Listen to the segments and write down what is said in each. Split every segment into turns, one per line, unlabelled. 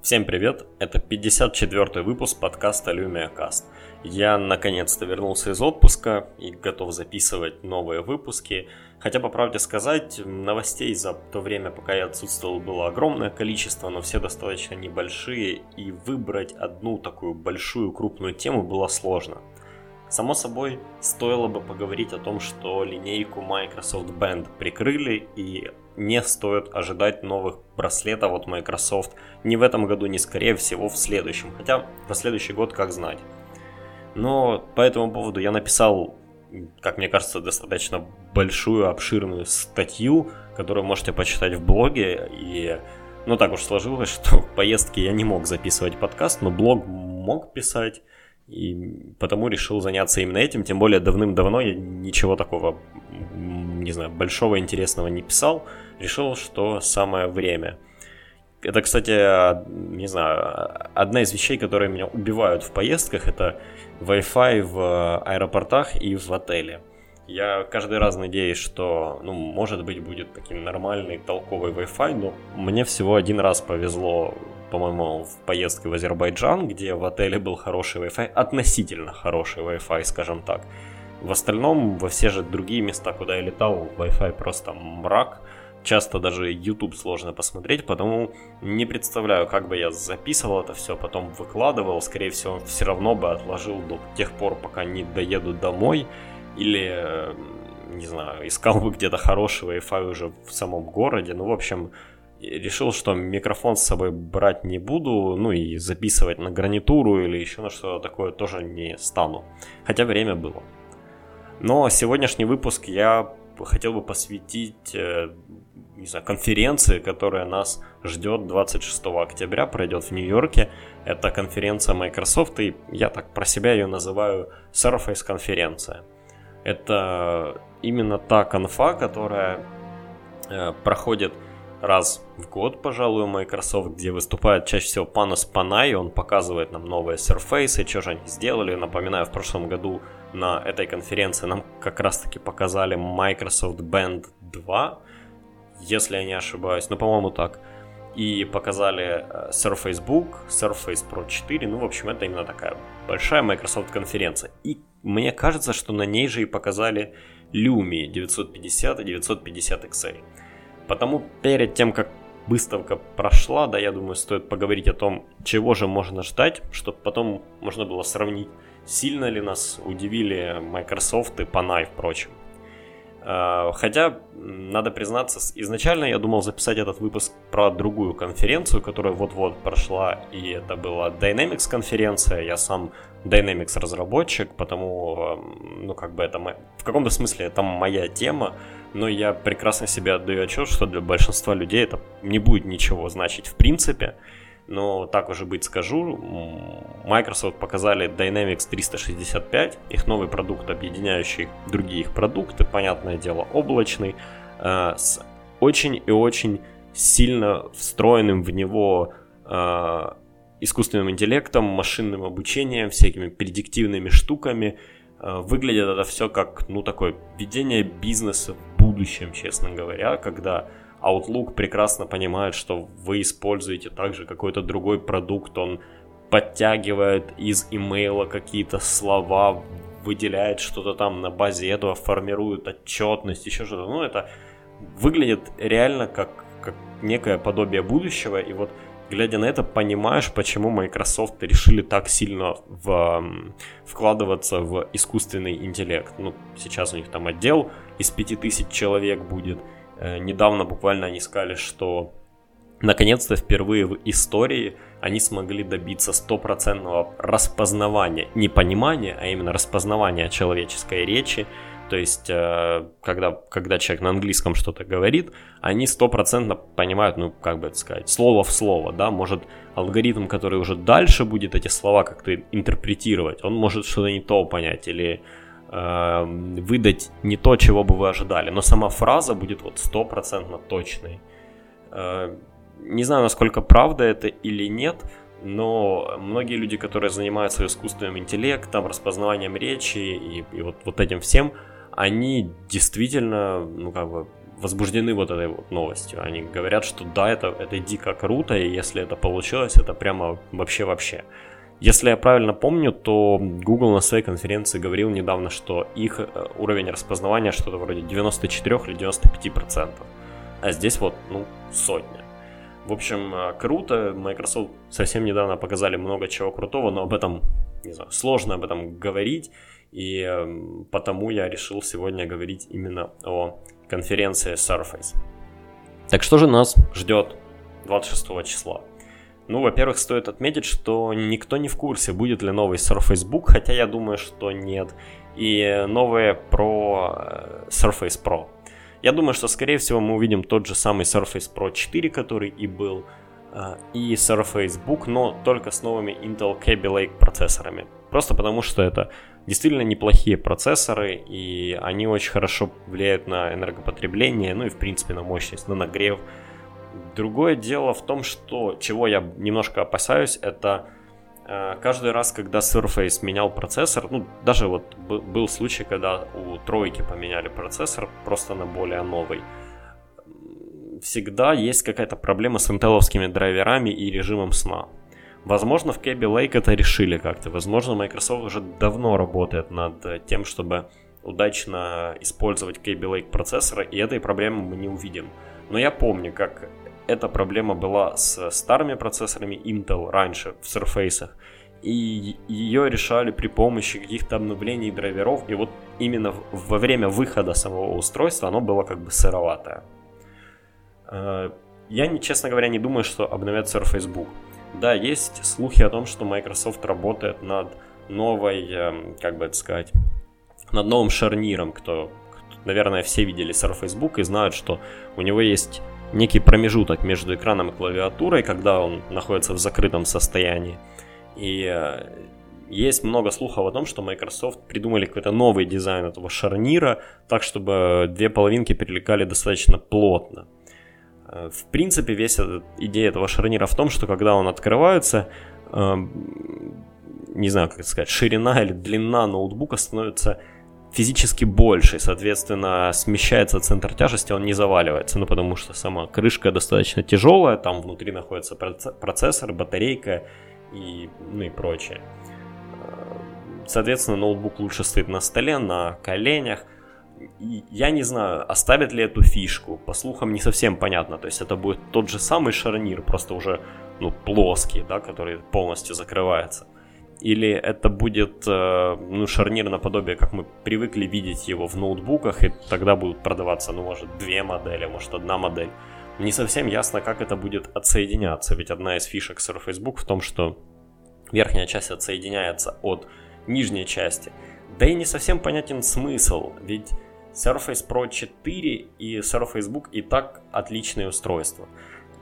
Всем привет! Это 54 выпуск подкаста Lumia Cast. Я наконец-то вернулся из отпуска и готов записывать новые выпуски. Хотя, по правде сказать, новостей за то время, пока я отсутствовал, было огромное количество, но все достаточно небольшие, и выбрать одну такую большую крупную тему было сложно. Само собой, стоило бы поговорить о том, что линейку Microsoft Band прикрыли и не стоит ожидать новых браслетов от Microsoft ни в этом году, ни скорее всего в следующем. Хотя про следующий год как знать. Но по этому поводу я написал, как мне кажется, достаточно большую, обширную статью, которую можете почитать в блоге. И ну так уж сложилось, что в поездке я не мог записывать подкаст, но блог мог писать. И потому решил заняться именно этим, тем более давным-давно я ничего такого, не знаю, большого интересного не писал. Решил, что самое время. Это, кстати, не знаю, одна из вещей, которые меня убивают в поездках, это Wi-Fi в аэропортах и в отеле. Я каждый раз надеюсь, что, ну, может быть, будет таким нормальный, толковый Wi-Fi, но мне всего один раз повезло по-моему, в поездке в Азербайджан, где в отеле был хороший Wi-Fi, относительно хороший Wi-Fi, скажем так. В остальном, во все же другие места, куда я летал, Wi-Fi просто мрак. Часто даже YouTube сложно посмотреть, потому не представляю, как бы я записывал это все, потом выкладывал. Скорее всего, все равно бы отложил до тех пор, пока не доеду домой. Или, не знаю, искал бы где-то хороший Wi-Fi уже в самом городе. Ну, в общем, решил, что микрофон с собой брать не буду, ну и записывать на гарнитуру или еще на что-то такое тоже не стану. Хотя время было. Но сегодняшний выпуск я хотел бы посвятить э, не знаю, конференции, которая нас ждет 26 октября, пройдет в Нью-Йорке. Это конференция Microsoft, и я так про себя ее называю Surface конференция. Это именно та конфа, которая э, проходит раз в год, пожалуй, Microsoft, где выступает чаще всего Панос Панай, он показывает нам новые Surface, что же они сделали. Напоминаю, в прошлом году на этой конференции нам как раз-таки показали Microsoft Band 2, если я не ошибаюсь, ну, по-моему, так. И показали э, Surface Book, Surface Pro 4, ну, в общем, это именно такая большая Microsoft конференция. И мне кажется, что на ней же и показали Lumia 950 и 950 XL. Потому перед тем, как выставка прошла, да, я думаю, стоит поговорить о том, чего же можно ждать, чтобы потом можно было сравнить, сильно ли нас удивили Microsoft и Panay, впрочем. А, хотя, надо признаться, изначально я думал записать этот выпуск про другую конференцию, которая вот-вот прошла, и это была Dynamics конференция. Я сам Dynamics разработчик, потому, ну, как бы это, в каком-то смысле это моя тема, но я прекрасно себе отдаю отчет, что для большинства людей это не будет ничего значить в принципе. Но так уже быть скажу, Microsoft показали Dynamics 365, их новый продукт, объединяющий другие их продукты, понятное дело, облачный, э, с очень и очень сильно встроенным в него э, искусственным интеллектом, машинным обучением, всякими предиктивными штуками. Э, выглядит это все как, ну, такое ведение бизнеса в будущем, честно говоря, когда Outlook прекрасно понимает, что вы используете также какой-то другой продукт, он подтягивает из имейла какие-то слова, выделяет что-то там на базе этого, формирует отчетность, еще что-то. Ну, это выглядит реально как, как некое подобие будущего, и вот глядя на это, понимаешь, почему Microsoft решили так сильно в, вкладываться в искусственный интеллект. Ну, сейчас у них там отдел из 5000 человек будет. Э, недавно буквально они сказали, что наконец-то впервые в истории они смогли добиться стопроцентного распознавания, не понимания, а именно распознавания человеческой речи. То есть, э, когда, когда человек на английском что-то говорит, они стопроцентно понимают, ну, как бы это сказать, слово в слово, да, может алгоритм, который уже дальше будет эти слова как-то интерпретировать, он может что-то не то понять или э, выдать не то, чего бы вы ожидали, но сама фраза будет вот стопроцентно точной. Э, не знаю, насколько правда это или нет, но многие люди, которые занимаются искусственным интеллектом, распознаванием речи и, и вот, вот этим всем, они действительно, ну как бы, возбуждены вот этой вот новостью. Они говорят, что да, это, это дико круто, и если это получилось, это прямо вообще-вообще. Если я правильно помню, то Google на своей конференции говорил недавно, что их э, уровень распознавания что-то вроде 94 или 95 процентов. А здесь вот, ну, сотня. В общем, э, круто. Microsoft совсем недавно показали много чего крутого, но об этом, не знаю, сложно об этом говорить. И эм, потому я решил сегодня говорить именно о конференции Surface. Так что же нас ждет 26 числа? Ну, во-первых, стоит отметить, что никто не в курсе, будет ли новый Surface Book, хотя я думаю, что нет. И новые Pro э, Surface Pro. Я думаю, что, скорее всего, мы увидим тот же самый Surface Pro 4, который и был, э, и Surface Book, но только с новыми Intel Kaby Lake процессорами. Просто потому, что это действительно неплохие процессоры, и они очень хорошо влияют на энергопотребление, ну и в принципе на мощность, на нагрев. Другое дело в том, что чего я немножко опасаюсь, это э, каждый раз, когда Surface менял процессор, ну даже вот был случай, когда у тройки поменяли процессор просто на более новый, всегда есть какая-то проблема с интеловскими драйверами и режимом сна. Возможно, в Kaby Lake это решили как-то. Возможно, Microsoft уже давно работает над тем, чтобы удачно использовать Kaby Lake процессоры, и этой проблемы мы не увидим. Но я помню, как эта проблема была с старыми процессорами Intel раньше в Surface, и ее решали при помощи каких-то обновлений драйверов, и вот именно во время выхода самого устройства оно было как бы сыроватое. Э, я, честно говоря, не думаю, что обновят Surface Book. Да, есть слухи о том, что Microsoft работает над новой, эм, как бы это сказать, над новым шарниром, кто, наверное, все видели Surface Book и знают, что у него есть некий промежуток между экраном и клавиатурой, когда он находится в закрытом состоянии. И э, есть много слухов о том, что Microsoft придумали какой-то новый дизайн этого шарнира, так чтобы две половинки перелегали достаточно плотно. Э, в принципе, весь этот, идея этого шарнира в том, что когда он открывается, э, не знаю, как это сказать, ширина или длина ноутбука становится физически больше, соответственно, смещается центр тяжести, он не заваливается, ну, потому что сама крышка достаточно тяжелая, там внутри находится процессор, батарейка и, ну, и прочее. Э, соответственно, ноутбук лучше стоит на столе, на коленях – я не знаю, оставят ли эту фишку. По слухам не совсем понятно. То есть это будет тот же самый шарнир, просто уже ну, плоский, да, который полностью закрывается. Или это будет э, ну, шарнир наподобие, как мы привыкли видеть его в ноутбуках, и тогда будут продаваться, ну, может, две модели, может, одна модель. Не совсем ясно, как это будет отсоединяться, ведь одна из фишек Surface Book в том, что верхняя часть отсоединяется от нижней части. Да и не совсем понятен смысл, ведь Surface Pro 4 и Surface Book и так отличные устройства.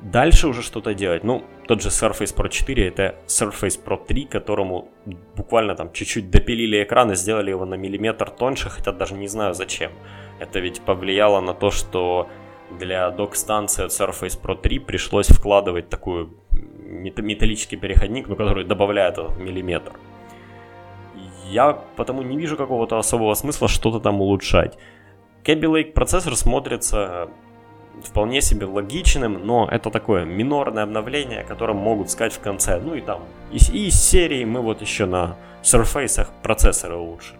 Дальше уже что-то делать. Ну, тот же Surface Pro 4 это Surface Pro 3, которому буквально там чуть-чуть допилили экран и сделали его на миллиметр тоньше, хотя даже не знаю зачем. Это ведь повлияло на то, что для док-станции от Surface Pro 3 пришлось вкладывать такой металлический переходник, ну, который добавляет этот миллиметр. Я потому не вижу какого-то особого смысла что-то там улучшать. Kaby Lake процессор смотрится вполне себе логичным, но это такое минорное обновление, о котором могут сказать в конце. Ну и там, и, из серии мы вот еще на Surface процессоры улучшили.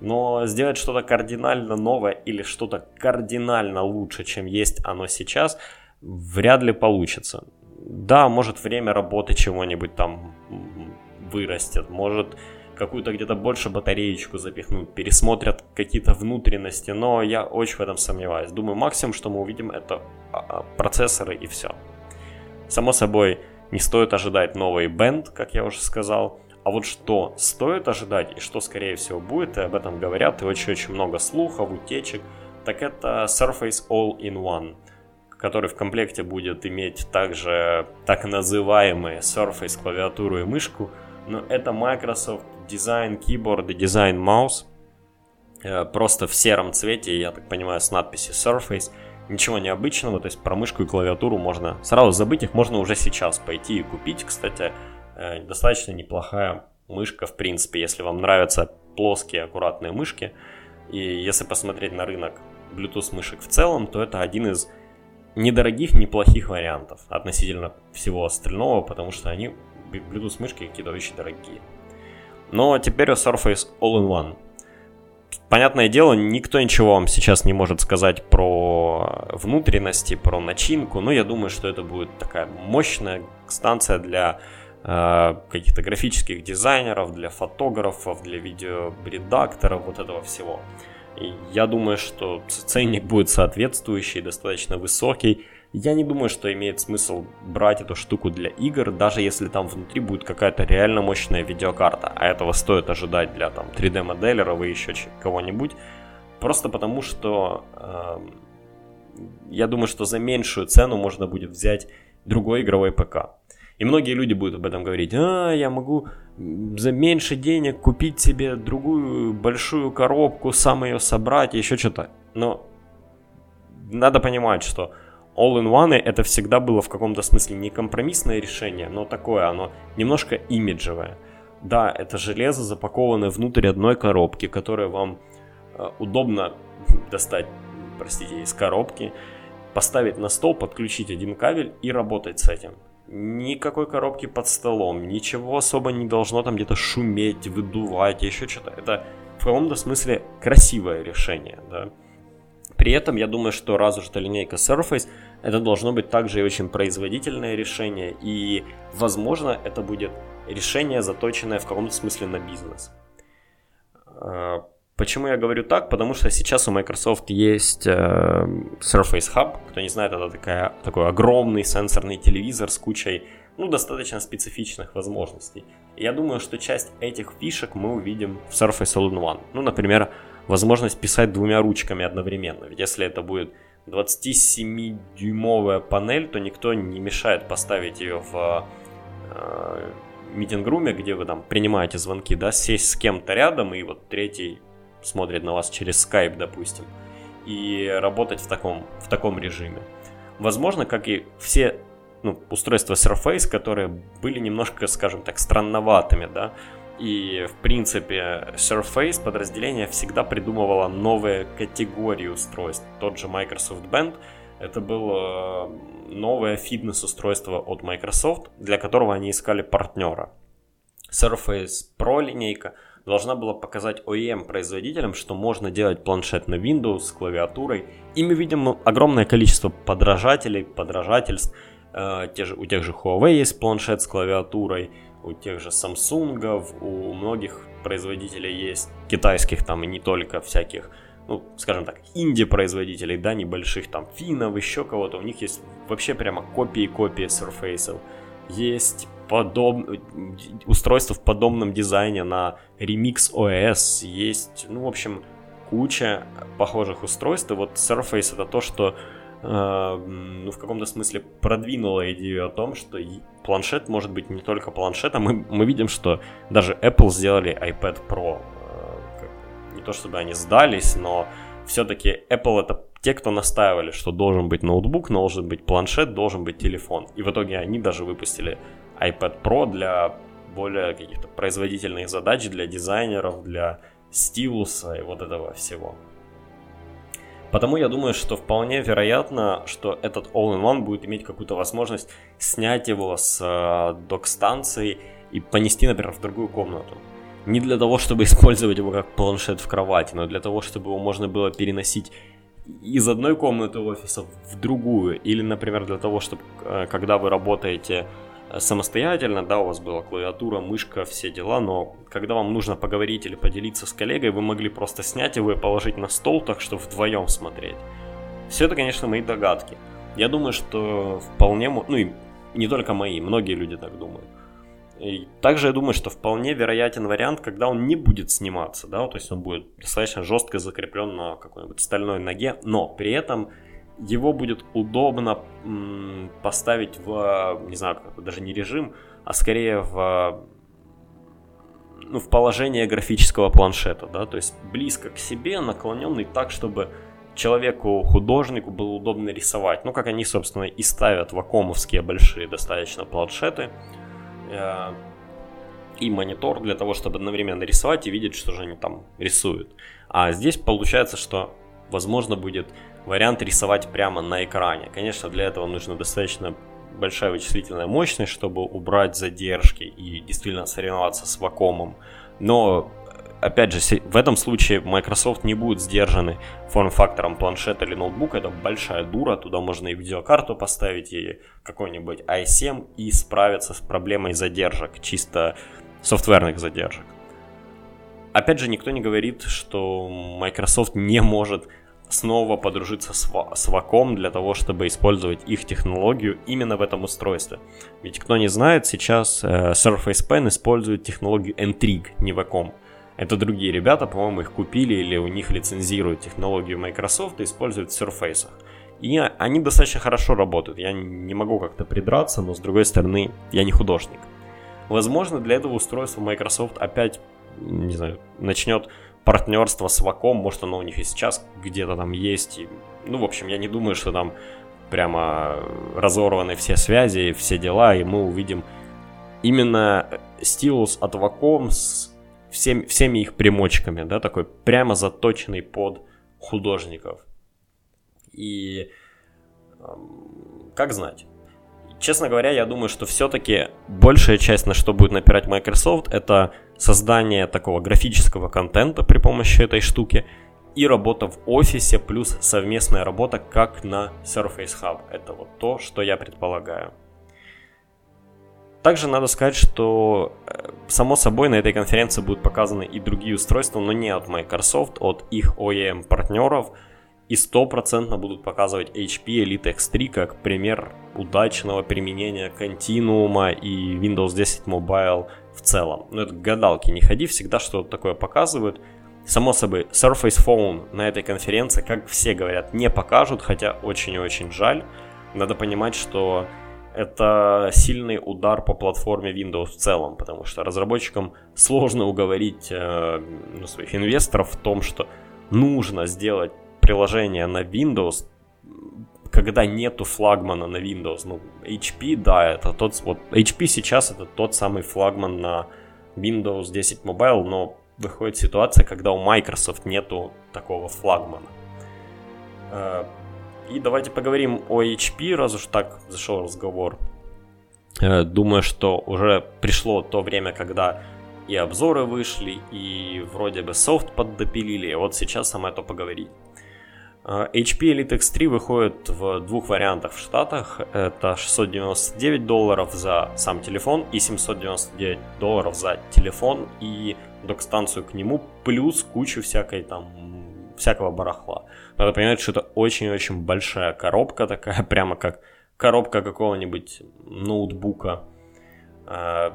Но сделать что-то кардинально новое или что-то кардинально лучше, чем есть оно сейчас, вряд ли получится. Да, может время работы чего-нибудь там вырастет, может какую-то где-то больше батареечку запихнут, пересмотрят какие-то внутренности, но я очень в этом сомневаюсь. Думаю, максимум, что мы увидим, это а, а, процессоры и все. Само собой, не стоит ожидать новый бенд, как я уже сказал. А вот что стоит ожидать и что скорее всего будет, и об этом говорят, и очень-очень много слухов, утечек, так это Surface All-in-One, который в комплекте будет иметь также так называемые Surface клавиатуру и мышку, но это Microsoft дизайн keyboard и дизайн mouse. Э, просто в сером цвете, я так понимаю, с надписью Surface. Ничего необычного, то есть про мышку и клавиатуру можно сразу забыть, их можно уже сейчас пойти и купить. Кстати, э, достаточно неплохая мышка, в принципе, если вам нравятся плоские аккуратные мышки. И если посмотреть на рынок Bluetooth мышек в целом, то это один из недорогих, неплохих вариантов относительно всего остального, потому что они, Bluetooth мышки какие-то очень дорогие. Но теперь у Surface All-in-One. Понятное дело, никто ничего вам сейчас не может сказать про внутренности, про начинку, но я думаю, что это будет такая мощная станция для э, каких-то графических дизайнеров, для фотографов, для видеоредакторов, вот этого всего. И я думаю, что ценник будет соответствующий, достаточно высокий. Я не думаю, что имеет смысл брать эту штуку для игр, даже если там внутри будет какая-то реально мощная видеокарта. А этого стоит ожидать для там 3D-моделеров и еще кого-нибудь. Просто потому, что э, я думаю, что за меньшую цену можно будет взять другой игровой ПК. И многие люди будут об этом говорить. А, я могу за меньше денег купить себе другую большую коробку, сам ее собрать, еще что-то. Но надо понимать, что All-in-One это всегда было в каком-то смысле не компромиссное решение, но такое оно немножко имиджевое. Да, это железо, запакованное внутрь одной коробки, которое вам э, удобно достать, простите, из коробки, поставить на стол, подключить один кабель и работать с этим никакой коробки под столом, ничего особо не должно там где-то шуметь, выдувать, еще что-то. Это в каком-то смысле красивое решение, да. При этом я думаю, что раз уж это линейка Surface, это должно быть также и очень производительное решение, и, возможно, это будет решение, заточенное в каком-то смысле на бизнес. А, Почему я говорю так? Потому что сейчас у Microsoft есть э, Surface Hub. Кто не знает, это такая, такой огромный сенсорный телевизор с кучей ну, достаточно специфичных возможностей. Я думаю, что часть этих фишек мы увидим в Surface All-in-One. Ну, например, возможность писать двумя ручками одновременно. Ведь если это будет 27-дюймовая панель, то никто не мешает поставить ее в э, митинг-руме, где вы там принимаете звонки, да, сесть с кем-то рядом, и вот третий смотрит на вас через Skype, допустим, и работать в таком, в таком режиме. Возможно, как и все ну, устройства Surface, которые были немножко, скажем так, странноватыми, да, и, в принципе, Surface подразделение всегда придумывало новые категории устройств. Тот же Microsoft Band это было новое фитнес-устройство от Microsoft, для которого они искали партнера. Surface Pro линейка – должна была показать OEM-производителям, что можно делать планшет на Windows с клавиатурой. И мы видим огромное количество подражателей, подражательств. Э, те же, у тех же Huawei есть планшет с клавиатурой, у тех же Samsung, у многих производителей есть китайских там и не только всяких ну, скажем так, инди-производителей, да, небольших, там, финнов, еще кого-то, у них есть вообще прямо копии-копии Surface. Есть подоб... устройства в подобном дизайне на Remix OS, есть, ну, в общем, куча похожих устройств. И вот Surface это то, что ну, в каком-то смысле продвинуло идею о том, что планшет может быть не только планшетом. Мы, мы видим, что даже Apple сделали iPad Pro. Э, не то чтобы они сдались, но все-таки Apple это те, кто настаивали, что должен быть ноутбук, должен быть планшет, должен быть телефон. И в итоге они даже выпустили iPad Pro для более каких-то производительных задач, для дизайнеров, для стилуса и вот этого всего. Потому я думаю, что вполне вероятно, что этот All-in-One будет иметь какую-то возможность снять его с э, док-станции и понести, например, в другую комнату. Не для того, чтобы использовать его как планшет в кровати, но для того, чтобы его можно было переносить из одной комнаты офиса в другую. Или, например, для того, чтобы э, когда вы работаете самостоятельно, да, у вас была клавиатура, мышка, все дела, но когда вам нужно поговорить или поделиться с коллегой, вы могли просто снять его и положить на стол, так что вдвоем смотреть. Все это, конечно, мои догадки. Я думаю, что вполне, ну и не только мои, многие люди так думают. И также я думаю, что вполне вероятен вариант, когда он не будет сниматься, да, то есть он будет достаточно жестко закреплен на какой-нибудь стальной ноге, но при этом его будет удобно поставить в, не знаю, даже не режим, а скорее в, ну, в положение графического планшета, да, то есть близко к себе, наклоненный так, чтобы человеку, художнику было удобно рисовать. Ну, как они, собственно, и ставят вакуумовские большие достаточно планшеты э, и монитор для того, чтобы одновременно рисовать и видеть, что же они там рисуют. А здесь получается, что возможно, будет вариант рисовать прямо на экране. Конечно, для этого нужно достаточно большая вычислительная мощность, чтобы убрать задержки и действительно соревноваться с вакуумом. Но опять же, в этом случае Microsoft не будет сдержаны форм-фактором планшета или ноутбука. Это большая дура, туда можно и видеокарту поставить, и какой-нибудь i7 и справиться с проблемой задержек, чисто софтверных задержек. Опять же, никто не говорит, что Microsoft не может снова подружиться с, с Wacom для того, чтобы использовать их технологию именно в этом устройстве. Ведь кто не знает, сейчас э, Surface Pen использует технологию Intrigue, не Wacom. Это другие ребята, по-моему, их купили или у них лицензируют технологию Microsoft и используют в Surface. И они достаточно хорошо работают. Я не могу как-то придраться, но с другой стороны, я не художник. Возможно, для этого устройства Microsoft опять, не знаю, начнет партнерство с Ваком, может оно у них и сейчас где-то там есть. И, ну, в общем, я не думаю, что там прямо разорваны все связи, все дела, и мы увидим именно стилус от Ваком с всем, всеми их примочками, да, такой прямо заточенный под художников. И как знать. Честно говоря, я думаю, что все-таки большая часть, на что будет напирать Microsoft, это создание такого графического контента при помощи этой штуки и работа в офисе плюс совместная работа как на Surface Hub. Это вот то, что я предполагаю. Также надо сказать, что э, само собой на этой конференции будут показаны и другие устройства, но не от Microsoft, от их OEM партнеров. И стопроцентно будут показывать HP Elite X3 как пример удачного применения континуума и Windows 10 Mobile в целом. Но это гадалки, не ходи, всегда что-то такое показывают. Само собой, Surface Phone на этой конференции, как все говорят, не покажут, хотя очень и очень жаль. Надо понимать, что это сильный удар по платформе Windows в целом, потому что разработчикам сложно уговорить э, ну, своих инвесторов в том, что нужно сделать приложение на Windows, когда нету флагмана на Windows. Ну, HP, да, это тот, вот HP сейчас это тот самый флагман на Windows 10 Mobile, но выходит ситуация, когда у Microsoft нету такого флагмана. Э, и давайте поговорим о HP, раз уж так зашел разговор. Э, думаю, что уже пришло то время, когда и обзоры вышли, и вроде бы софт поддопилили, и вот сейчас самое то поговорить. Э, HP Elite X3 выходит в двух вариантах в Штатах. Это 699 долларов за сам телефон и 799 долларов за телефон и док-станцию к нему, плюс кучу всякой там всякого барахла. Надо понимать, что это очень-очень большая коробка такая, прямо как коробка какого-нибудь ноутбука. А,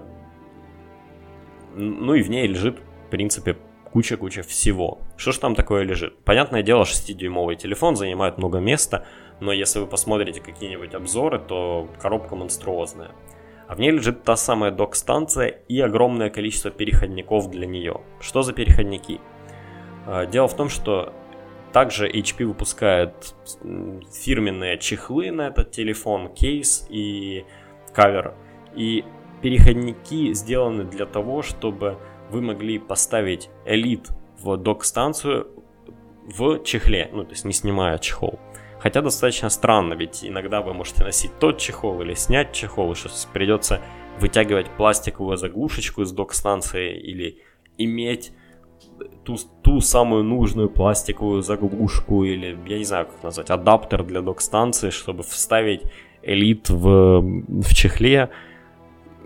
ну и в ней лежит, в принципе, куча-куча всего. Что ж там такое лежит? Понятное дело, 6-дюймовый телефон занимает много места, но если вы посмотрите какие-нибудь обзоры, то коробка монструозная. А в ней лежит та самая док-станция и огромное количество переходников для нее. Что за переходники? А, дело в том, что также HP выпускает фирменные чехлы на этот телефон, кейс и кавер. И переходники сделаны для того, чтобы вы могли поставить Elite в док-станцию в чехле, ну то есть не снимая чехол. Хотя достаточно странно, ведь иногда вы можете носить тот чехол или снять чехол, и что придется вытягивать пластиковую заглушечку из док-станции или иметь ту, ту самую нужную пластиковую заглушку или, я не знаю, как назвать, адаптер для док-станции, чтобы вставить элит в, в чехле.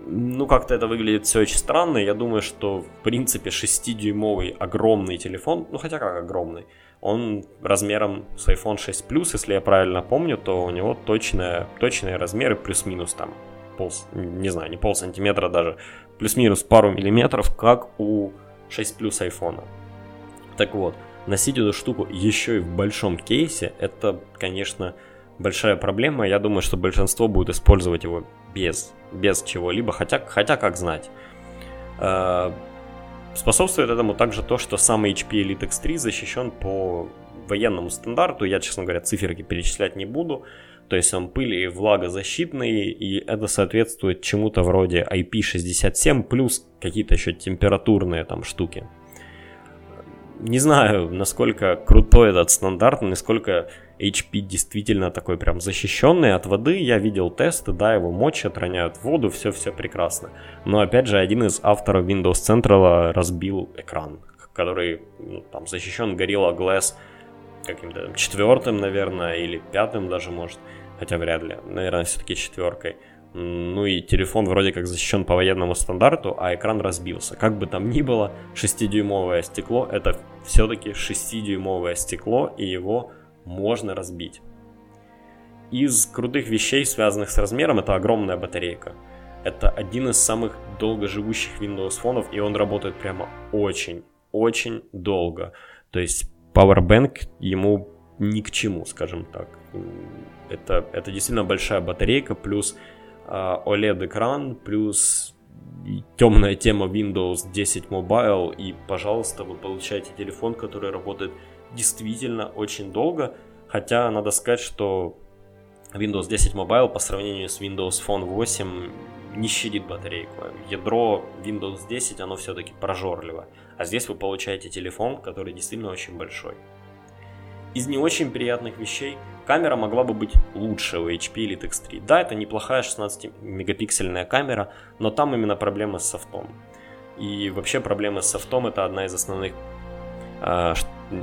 Ну, как-то это выглядит все очень странно. Я думаю, что, в принципе, 6-дюймовый огромный телефон, ну, хотя как огромный, он размером с iPhone 6 Plus, если я правильно помню, то у него точные, точные размеры плюс-минус там пол, не знаю, не пол сантиметра даже, плюс-минус пару миллиметров, как у 6 плюс айфона. Так вот, носить эту штуку еще и в большом кейсе, это, конечно, большая проблема. Я думаю, что большинство будет использовать его без, без чего-либо, хотя, хотя как знать. Э, способствует этому также то, что сам HP Elite X3 защищен по военному стандарту. Я, честно говоря, циферки перечислять не буду. То есть он пыли и влагозащитный, и это соответствует чему-то вроде IP67 плюс какие-то еще температурные там штуки. Не знаю, насколько крутой этот стандарт, насколько HP действительно такой прям защищенный от воды. Я видел тесты, да, его мочат, роняют в воду, все-все прекрасно. Но опять же, один из авторов Windows Central разбил экран, который ну, там защищен Gorilla Glass каким-то четвертым, наверное, или пятым даже, может. Хотя вряд ли. Наверное, все-таки четверкой. Ну и телефон вроде как защищен по военному стандарту, а экран разбился. Как бы там ни было, 6-дюймовое стекло это все-таки 6-дюймовое стекло, и его можно разбить. Из крутых вещей, связанных с размером, это огромная батарейка. Это один из самых долгоживущих Windows фонов, и он работает прямо очень, очень долго. То есть Powerbank ему ни к чему, скажем так. Это, это действительно большая батарейка, плюс OLED-экран, плюс темная тема Windows 10 Mobile, и, пожалуйста, вы получаете телефон, который работает действительно очень долго, хотя надо сказать, что Windows 10 Mobile по сравнению с Windows Phone 8 не щадит батарейку. Ядро Windows 10, оно все-таки прожорливо. А здесь вы получаете телефон, который действительно очень большой. Из не очень приятных вещей камера могла бы быть лучше у HP Elite X3. Да, это неплохая 16-мегапиксельная камера, но там именно проблемы с софтом. И вообще проблемы с софтом это одна из основных а,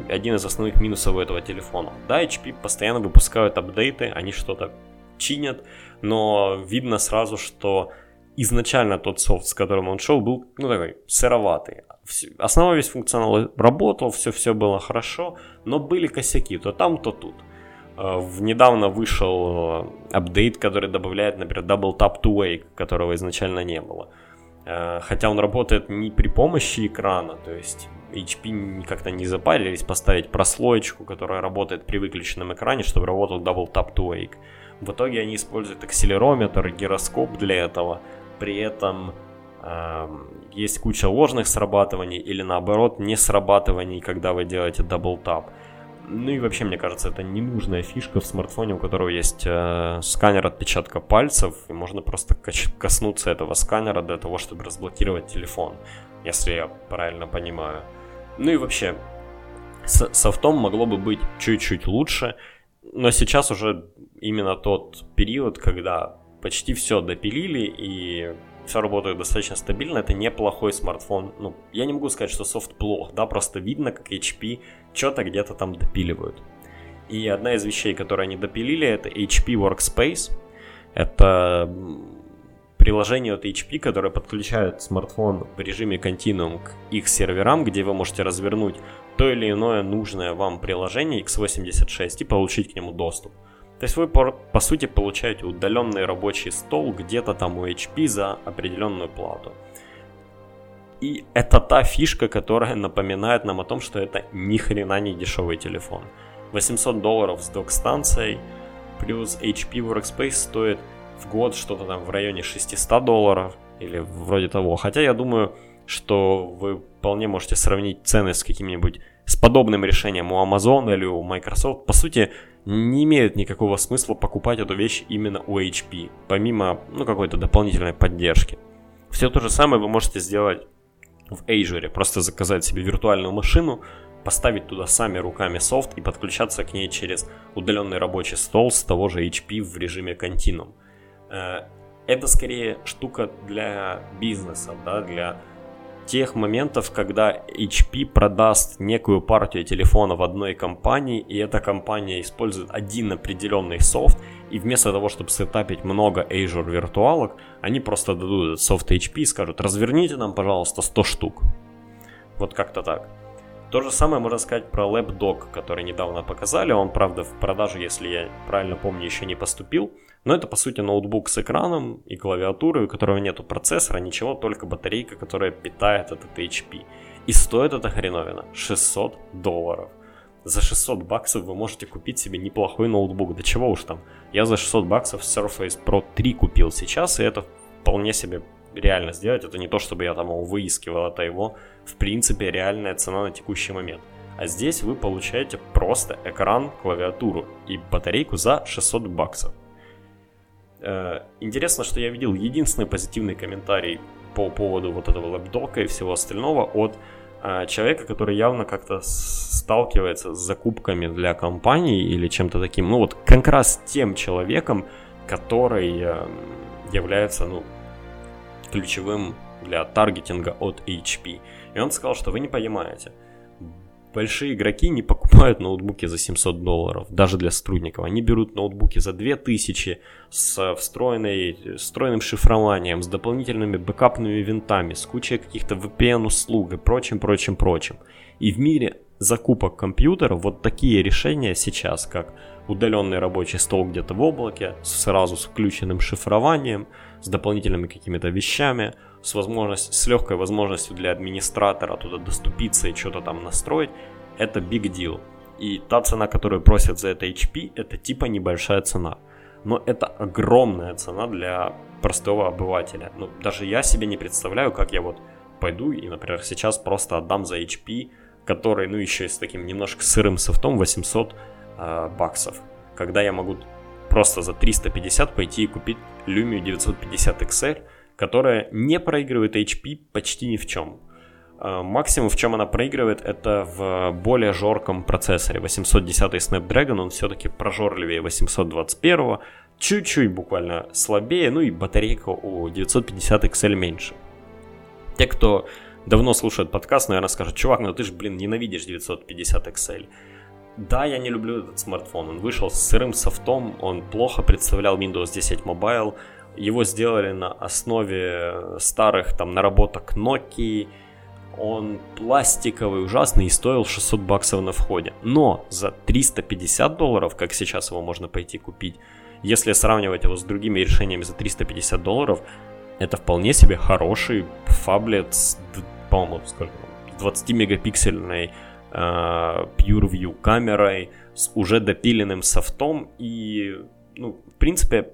один из основных минусов у этого телефона. Да, HP постоянно выпускают апдейты, они что-то чинят, но видно сразу, что изначально тот софт, с которым он шел, был, ну, такой сыроватый. Основа весь функционал работал, все-все было хорошо, но были косяки, то там, то тут. А, недавно вышел апдейт, который добавляет, например, Double Tap to Wake, которого изначально не было. А, хотя он работает не при помощи экрана, то есть HP как-то не запарились поставить прослоечку, которая работает при выключенном экране, чтобы работал Double Tap to Wake. В итоге они используют акселерометр, гироскоп для этого. При этом э, есть куча ложных срабатываний или наоборот не срабатываний, когда вы делаете Double Tap. Ну и вообще, мне кажется, это ненужная фишка в смартфоне, у которого есть э, сканер отпечатка пальцев, и можно просто коснуться этого сканера для того, чтобы разблокировать телефон, если я правильно понимаю. Ну и вообще, с софтом могло бы быть чуть-чуть лучше, но сейчас уже именно тот период, когда почти все допилили и все работает достаточно стабильно, это неплохой смартфон. Ну, я не могу сказать, что софт плох, да, просто видно, как HP что-то где-то там допиливают. И одна из вещей, которые они допилили, это HP Workspace. Это приложение от HP, которое подключает смартфон в режиме Continuum к их серверам, где вы можете развернуть то или иное нужное вам приложение x86 и получить к нему доступ. То есть вы по, по сути получаете удаленный рабочий стол где-то там у HP за определенную плату. И это та фишка, которая напоминает нам о том, что это ни хрена не дешевый телефон. 800 долларов с док-станцией, плюс HP Workspace стоит в год что-то там в районе 600 долларов или вроде того. Хотя я думаю, что вы вполне можете сравнить цены с каким-нибудь с подобным решением у Amazon или у Microsoft. По сути, не имеет никакого смысла покупать эту вещь именно у HP, помимо ну, какой-то дополнительной поддержки. Все то же самое вы можете сделать в Azure, просто заказать себе виртуальную машину, поставить туда сами руками софт и подключаться к ней через удаленный рабочий стол с того же HP в режиме Continuum. Э, это скорее штука для бизнеса, да, для тех моментов, когда HP продаст некую партию телефонов одной компании, и эта компания использует один определенный софт, и вместо того, чтобы сетапить много Azure виртуалок, они просто дадут софт HP и скажут, разверните нам, пожалуйста, 100 штук. Вот как-то так. То же самое можно сказать про LabDoc, который недавно показали. Он, правда, в продаже, если я правильно помню, еще не поступил. Но это, по сути, ноутбук с экраном и клавиатурой, у которого нету процессора, ничего, только батарейка, которая питает этот HP. И стоит эта хреновина 600 долларов. За 600 баксов вы можете купить себе неплохой ноутбук. Да чего уж там. Я за 600 баксов Surface Pro 3 купил сейчас, и это вполне себе реально сделать. Это не то, чтобы я там его выискивал, это его, в принципе, реальная цена на текущий момент. А здесь вы получаете просто экран, клавиатуру и батарейку за 600 баксов. Э, интересно, что я видел единственный позитивный комментарий по поводу вот этого лэпдока и всего остального от а, человека, который явно как-то сталкивается с закупками для компании или чем-то таким. Ну вот как раз тем человеком, который эм, является ну, ключевым для таргетинга от HP. И он сказал, что вы не понимаете – большие игроки не покупают ноутбуки за 700 долларов, даже для сотрудников. Они берут ноутбуки за 2000 с встроенной, встроенным шифрованием, с дополнительными бэкапными винтами, с кучей каких-то VPN-услуг и прочим, прочим, прочим. И в мире закупок компьютеров вот такие решения сейчас, как удаленный рабочий стол где-то в облаке, сразу с включенным шифрованием, с дополнительными какими-то вещами – с, возможностью, с легкой возможностью для администратора туда доступиться и что-то там настроить, это big deal. И та цена, которую просят за это HP, это типа небольшая цена. Но это огромная цена для простого обывателя. Ну, даже я себе не представляю, как я вот пойду и, например, сейчас просто отдам за HP, который, ну, еще и с таким немножко сырым софтом 800 э, баксов. Когда я могу просто за 350 пойти и купить Lumia 950 XL, которая не проигрывает HP почти ни в чем. А, максимум, в чем она проигрывает, это в более жорком процессоре. 810 Snapdragon, он все-таки прожорливее 821, чуть-чуть буквально слабее, ну и батарейка у 950 XL меньше. Те, кто давно слушает подкаст, наверное, скажут, чувак, ну ты же, блин, ненавидишь 950 XL. Да, я не люблю этот смартфон. Он вышел с сырым софтом, он плохо представлял Windows 10 Mobile, его сделали на основе старых там наработок Nokia. Он пластиковый, ужасный и стоил 600 баксов на входе. Но за 350 долларов, как сейчас его можно пойти купить, если сравнивать его с другими решениями за 350 долларов, это вполне себе хороший фаблет с, по-моему, сколько 20 мегапиксельной э, PureView камерой, с уже допиленным софтом и, ну, в принципе,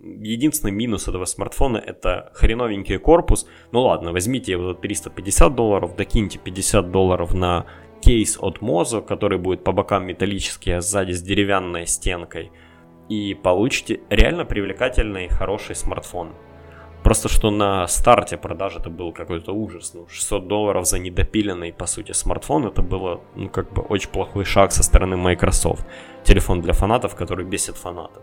Единственный минус этого смартфона это хреновенький корпус. Ну ладно, возьмите его за 350 долларов, докиньте 50 долларов на кейс от Mozo, который будет по бокам металлический, а сзади с деревянной стенкой. И получите реально привлекательный хороший смартфон. Просто что на старте продажи это был какой-то ужас. Ну, 600 долларов за недопиленный, по сути, смартфон. Это было, ну, как бы очень плохой шаг со стороны Microsoft. Телефон для фанатов, который бесит фанатов.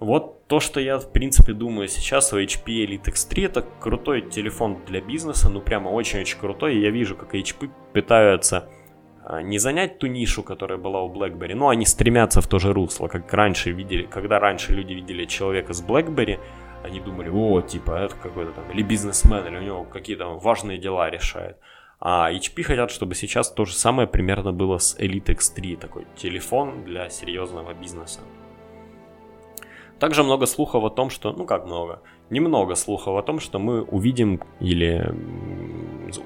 Вот то, что я, в принципе, думаю сейчас о HP Elite X3, это крутой телефон для бизнеса, ну прямо очень-очень крутой. И я вижу, как HP пытаются а, не занять ту нишу, которая была у BlackBerry, но они стремятся в то же русло, как раньше видели, когда раньше люди видели человека с BlackBerry, они думали, о, типа, это какой-то там, или бизнесмен, или у него какие-то важные дела решает. А HP хотят, чтобы сейчас то же самое примерно было с Elite X3, такой телефон для серьезного бизнеса. Также много слухов о том, что, ну как много, немного слухов о том, что мы увидим или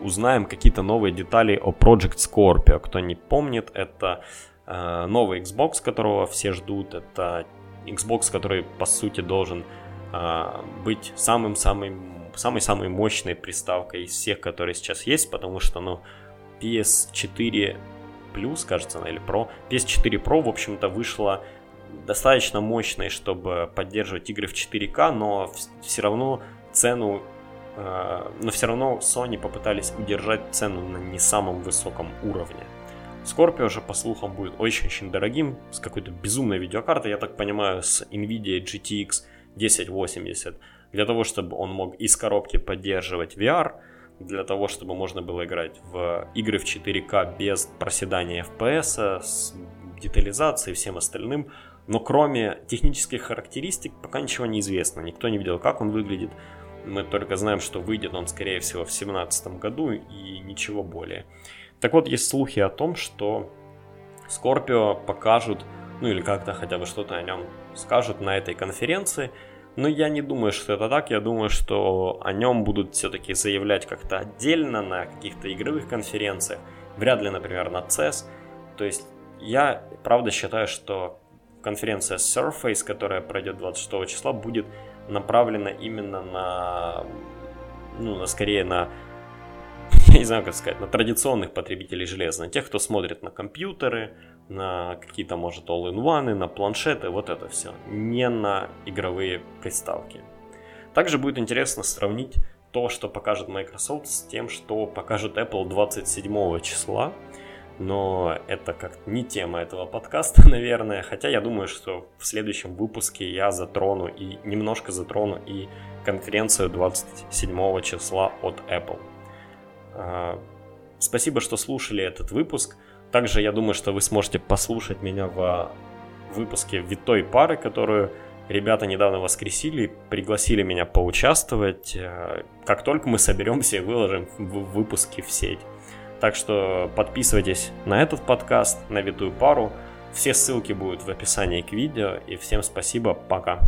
узнаем какие-то новые детали о Project Scorpio. Кто не помнит, это э, новый Xbox, которого все ждут. Это Xbox, который по сути должен э, быть самым-самым самой-самой мощной приставкой из всех, которые сейчас есть, потому что, ну, PS4 Plus, кажется, или Pro, PS4 Pro, в общем-то, вышла достаточно мощной, чтобы поддерживать игры в 4К, но все равно цену э, но все равно Sony попытались удержать цену на не самом высоком уровне. Scorpio же, по слухам, будет очень-очень дорогим, с какой-то безумной видеокартой, я так понимаю, с NVIDIA GTX 1080, для того, чтобы он мог из коробки поддерживать VR, для того, чтобы можно было играть в игры в 4К без проседания FPS, с детализацией и всем остальным. Но кроме технических характеристик пока ничего не известно. Никто не видел, как он выглядит. Мы только знаем, что выйдет он, скорее всего, в 2017 году и ничего более. Так вот, есть слухи о том, что Скорпио покажут, ну или как-то хотя бы что-то о нем скажут на этой конференции. Но я не думаю, что это так. Я думаю, что о нем будут все-таки заявлять как-то отдельно на каких-то игровых конференциях. Вряд ли, например, на CES. То есть я правда считаю, что конференция Surface, которая пройдет 26 числа, будет направлена именно на, ну, на скорее на, я не знаю, как сказать, на традиционных потребителей железа, на тех, кто смотрит на компьютеры, на какие-то, может, all-in-one, на планшеты, вот это все, не на игровые приставки. Также будет интересно сравнить то, что покажет Microsoft, с тем, что покажет Apple 27 числа. Но это как не тема этого подкаста, наверное. Хотя я думаю, что в следующем выпуске я затрону и немножко затрону и конференцию 27 числа от Apple. А, спасибо, что слушали этот выпуск. Также я думаю, что вы сможете послушать меня в выпуске витой пары, которую ребята недавно воскресили, пригласили меня поучаствовать. Э, как только мы соберемся и выложим выпуски в сеть. Так что подписывайтесь на этот подкаст, на витую пару. Все ссылки будут в описании к видео. И всем спасибо, пока.